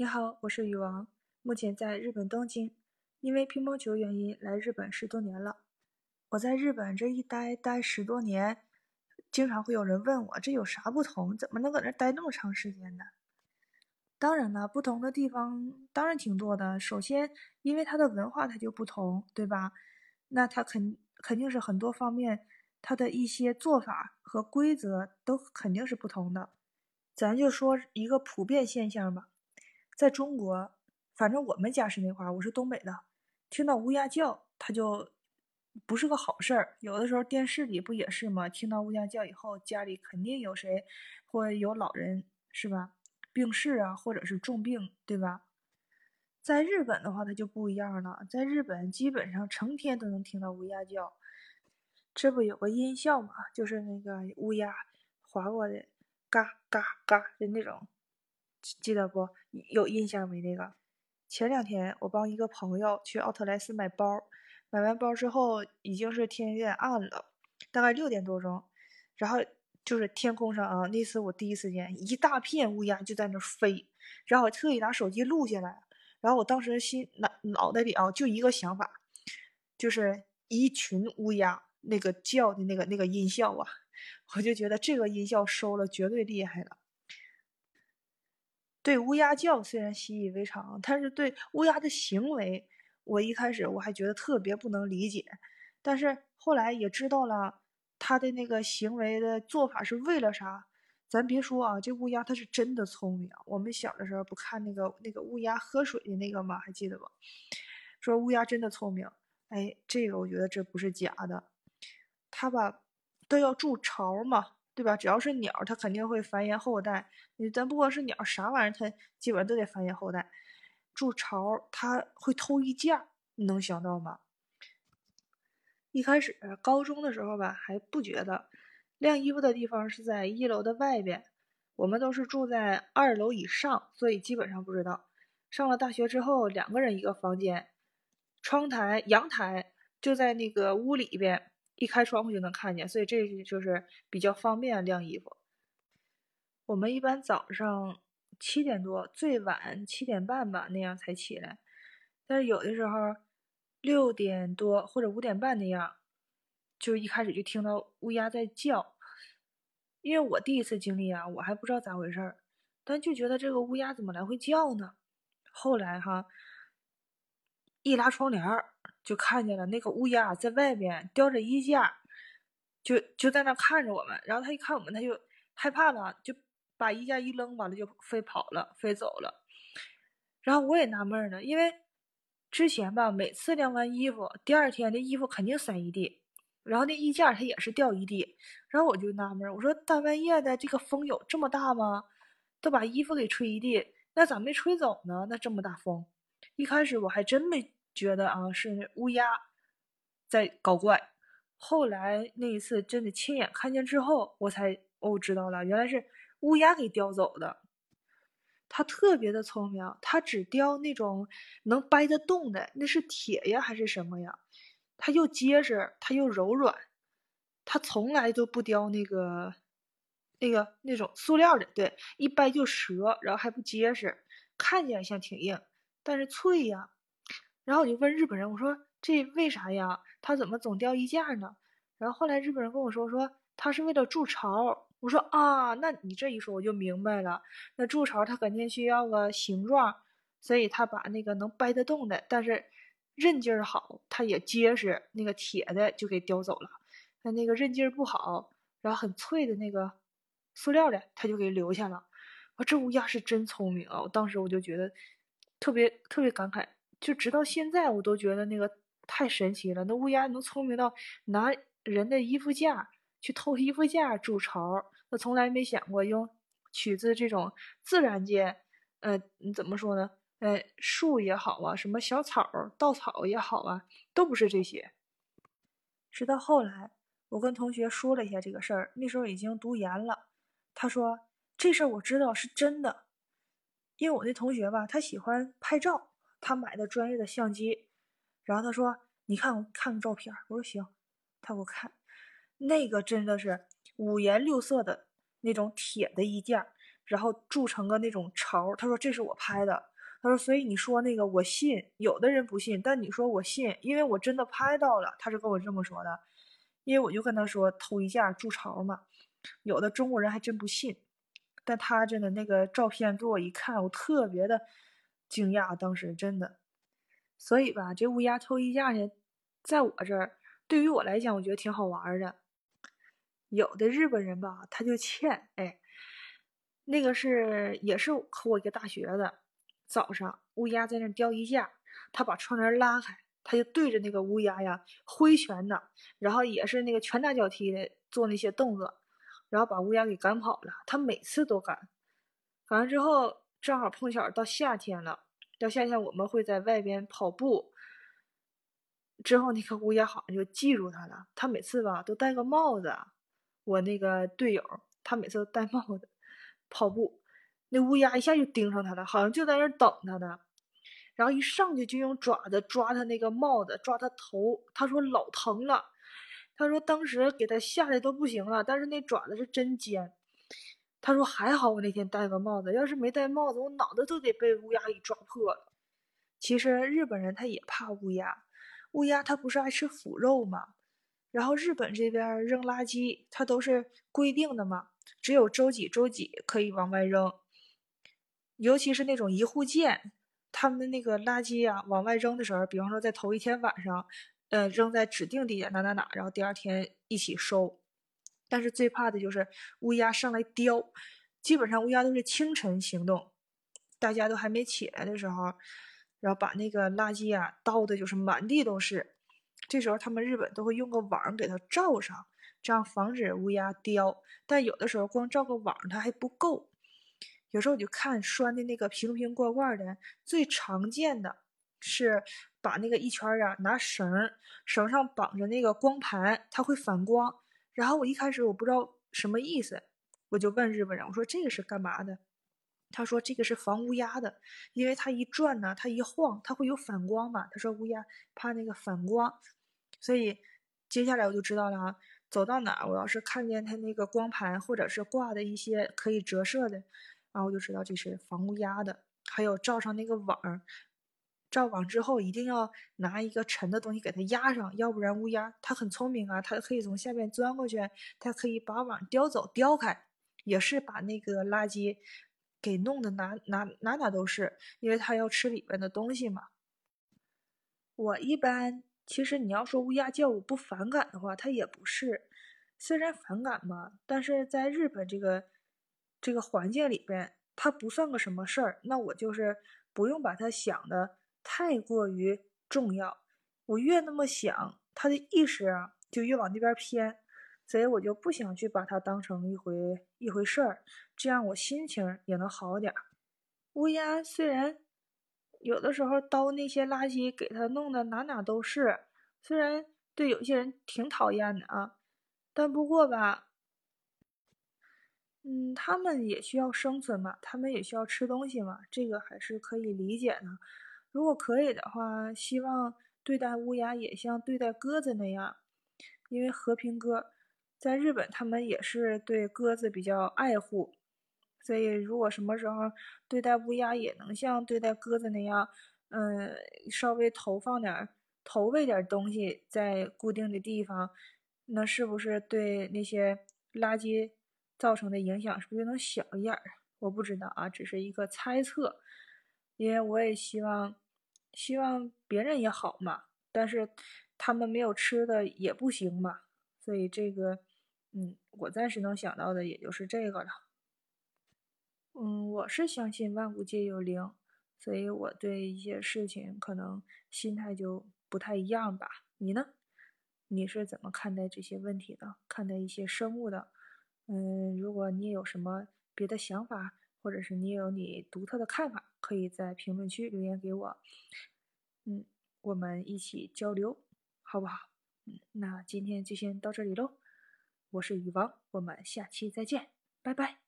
你好，我是羽王，目前在日本东京，因为乒乓球原因来日本十多年了。我在日本这一待待十多年，经常会有人问我这有啥不同，怎么能搁那待那么长时间呢？当然了，不同的地方当然挺多的。首先，因为它的文化它就不同，对吧？那它肯肯定是很多方面，它的一些做法和规则都肯定是不同的。咱就说一个普遍现象吧，在中国，反正我们家是那块儿，我是东北的，听到乌鸦叫，它就不是个好事儿。有的时候电视里不也是吗？听到乌鸦叫以后，家里肯定有谁或有老人，是吧？病逝啊，或者是重病，对吧？在日本的话，它就不一样了。在日本，基本上成天都能听到乌鸦叫。这不有个音效嘛？就是那个乌鸦划过的，嘎嘎嘎的那种，记得不？有印象没？那个前两天我帮一个朋友去奥特莱斯买包，买完包之后已经是天有点暗了，大概六点多钟，然后。就是天空上啊，那次我第一次见一大片乌鸦就在那飞，然后我特意拿手机录下来，然后我当时心脑脑袋里啊就一个想法，就是一群乌鸦那个叫的那个那个音效啊，我就觉得这个音效收了绝对厉害了。对乌鸦叫虽然习以为常，但是对乌鸦的行为，我一开始我还觉得特别不能理解，但是后来也知道了。他的那个行为的做法是为了啥？咱别说啊，这乌鸦它是真的聪明。我们小的时候不看那个那个乌鸦喝水的那个吗？还记得不？说乌鸦真的聪明。哎，这个我觉得这不是假的。它吧都要筑巢嘛，对吧？只要是鸟，它肯定会繁衍后代。你咱不光是鸟，啥玩意儿它基本上都得繁衍后代。筑巢，它会偷衣架，你能想到吗？一开始高中的时候吧，还不觉得晾衣服的地方是在一楼的外边，我们都是住在二楼以上，所以基本上不知道。上了大学之后，两个人一个房间，窗台、阳台就在那个屋里边，一开窗户就能看见，所以这就是比较方便晾衣服。我们一般早上七点多，最晚七点半吧那样才起来，但是有的时候。六点多或者五点半那样，就一开始就听到乌鸦在叫。因为我第一次经历啊，我还不知道咋回事儿，但就觉得这个乌鸦怎么来回叫呢？后来哈，一拉窗帘儿就看见了那个乌鸦在外边叼着衣架，就就在那看着我们。然后他一看我们，他就害怕了，就把衣架一扔，完了就飞跑了，飞走了。然后我也纳闷呢，因为。之前吧，每次晾完衣服，第二天那衣服肯定散一地，然后那衣架它也是掉一地，然后我就纳闷，我说大半夜的这个风有这么大吗？都把衣服给吹一地，那咋没吹走呢？那这么大风，一开始我还真没觉得啊是乌鸦在搞怪，后来那一次真的亲眼看见之后，我才哦知道了，原来是乌鸦给叼走的。它特别的聪明，它只叼那种能掰得动的，那是铁呀还是什么呀？它又结实，它又柔软，它从来都不叼那个那个那种塑料的，对，一掰就折，然后还不结实，看起来像挺硬，但是脆呀。然后我就问日本人，我说这为啥呀？它怎么总掉衣架呢？然后后来日本人跟我说，说它是为了筑巢。我说啊，那你这一说我就明白了。那筑巢它肯定需要个形状，所以它把那个能掰得动的，但是韧劲儿好，它也结实，那个铁的就给叼走了。那那个韧劲儿不好，然后很脆的那个塑料的，它就给留下了。我，这乌鸦是真聪明啊！我当时我就觉得特别特别感慨，就直到现在我都觉得那个太神奇了。那乌鸦能聪明到拿人的衣服架。去偷衣服架筑巢，我从来没想过用取自这种自然界，呃，怎么说呢？呃，树也好啊，什么小草、稻草也好啊，都不是这些。直到后来，我跟同学说了一下这个事儿，那时候已经读研了。他说这事儿我知道是真的，因为我那同学吧，他喜欢拍照，他买的专业的相机。然后他说：“你看，看个照片。”我说：“行。”他给我看。那个真的是五颜六色的那种铁的衣架，然后铸成个那种巢。他说这是我拍的。他说所以你说那个我信，有的人不信，但你说我信，因为我真的拍到了。他是跟我这么说的，因为我就跟他说偷衣架筑巢嘛。有的中国人还真不信，但他真的那个照片给我一看，我特别的惊讶，当时真的。所以吧，这乌鸦偷衣架呢，在我这儿，对于我来讲，我觉得挺好玩的。有的日本人吧，他就欠，哎，那个是也是和我一个大学的。早上乌鸦在那叼衣架，他把窗帘拉开，他就对着那个乌鸦呀挥拳呢，然后也是那个拳打脚踢的做那些动作，然后把乌鸦给赶跑了。他每次都赶，赶完之后正好碰巧到夏天了。到夏天，我们会在外边跑步。之后，那个乌鸦好像就记住他了。他每次吧都戴个帽子。我那个队友，他每次都戴帽子跑步。那乌鸦一下就盯上他了，好像就在那等他呢。然后一上去就用爪子抓他那个帽子，抓他头。他说老疼了。他说当时给他吓得都不行了，但是那爪子是真尖。他说：“还好我那天戴个帽子，要是没戴帽子，我脑袋都得被乌鸦给抓破了。”其实日本人他也怕乌鸦，乌鸦它不是爱吃腐肉吗？然后日本这边扔垃圾，它都是规定的嘛，只有周几周几可以往外扔。尤其是那种一户建，他们那个垃圾啊，往外扔的时候，比方说在头一天晚上，呃，扔在指定地点哪哪哪，然后第二天一起收。但是最怕的就是乌鸦上来叼，基本上乌鸦都是清晨行动，大家都还没起来的时候，然后把那个垃圾啊倒的就是满地都是。这时候他们日本都会用个网给它罩上，这样防止乌鸦叼。但有的时候光罩个网它还不够，有时候我就看拴的那个瓶瓶罐罐的，最常见的是把那个一圈啊拿绳，绳上绑着那个光盘，它会反光。然后我一开始我不知道什么意思，我就问日本人，我说这个是干嘛的？他说这个是防乌鸦的，因为它一转呢，它一晃，它会有反光嘛。他说乌鸦怕那个反光，所以接下来我就知道了啊。走到哪儿，我要是看见它那个光盘或者是挂的一些可以折射的，然后我就知道这是防乌鸦的。还有罩上那个网。罩网之后，一定要拿一个沉的东西给它压上，要不然乌鸦它很聪明啊，它可以从下面钻过去，它可以把网叼走、叼开，也是把那个垃圾给弄得哪哪哪哪都是，因为它要吃里边的东西嘛。我一般其实你要说乌鸦叫我不反感的话，它也不是，虽然反感吧，但是在日本这个这个环境里边，它不算个什么事儿，那我就是不用把它想的。太过于重要，我越那么想，他的意识啊就越往那边偏，所以我就不想去把它当成一回一回事儿，这样我心情也能好点儿。乌鸦虽然有的时候叨那些垃圾给它弄得哪哪都是，虽然对有些人挺讨厌的啊，但不过吧，嗯，他们也需要生存嘛，他们也需要吃东西嘛，这个还是可以理解的。如果可以的话，希望对待乌鸦也像对待鸽子那样，因为和平鸽在日本他们也是对鸽子比较爱护，所以如果什么时候对待乌鸦也能像对待鸽子那样，嗯，稍微投放点投喂点东西在固定的地方，那是不是对那些垃圾造成的影响是不是就能小一点儿？我不知道啊，只是一个猜测。因为我也希望，希望别人也好嘛，但是他们没有吃的也不行嘛，所以这个，嗯，我暂时能想到的也就是这个了。嗯，我是相信万物皆有灵，所以我对一些事情可能心态就不太一样吧。你呢？你是怎么看待这些问题的？看待一些生物的？嗯，如果你有什么别的想法？或者是你有你独特的看法，可以在评论区留言给我，嗯，我们一起交流，好不好？嗯，那今天就先到这里喽，我是雨王，我们下期再见，拜拜。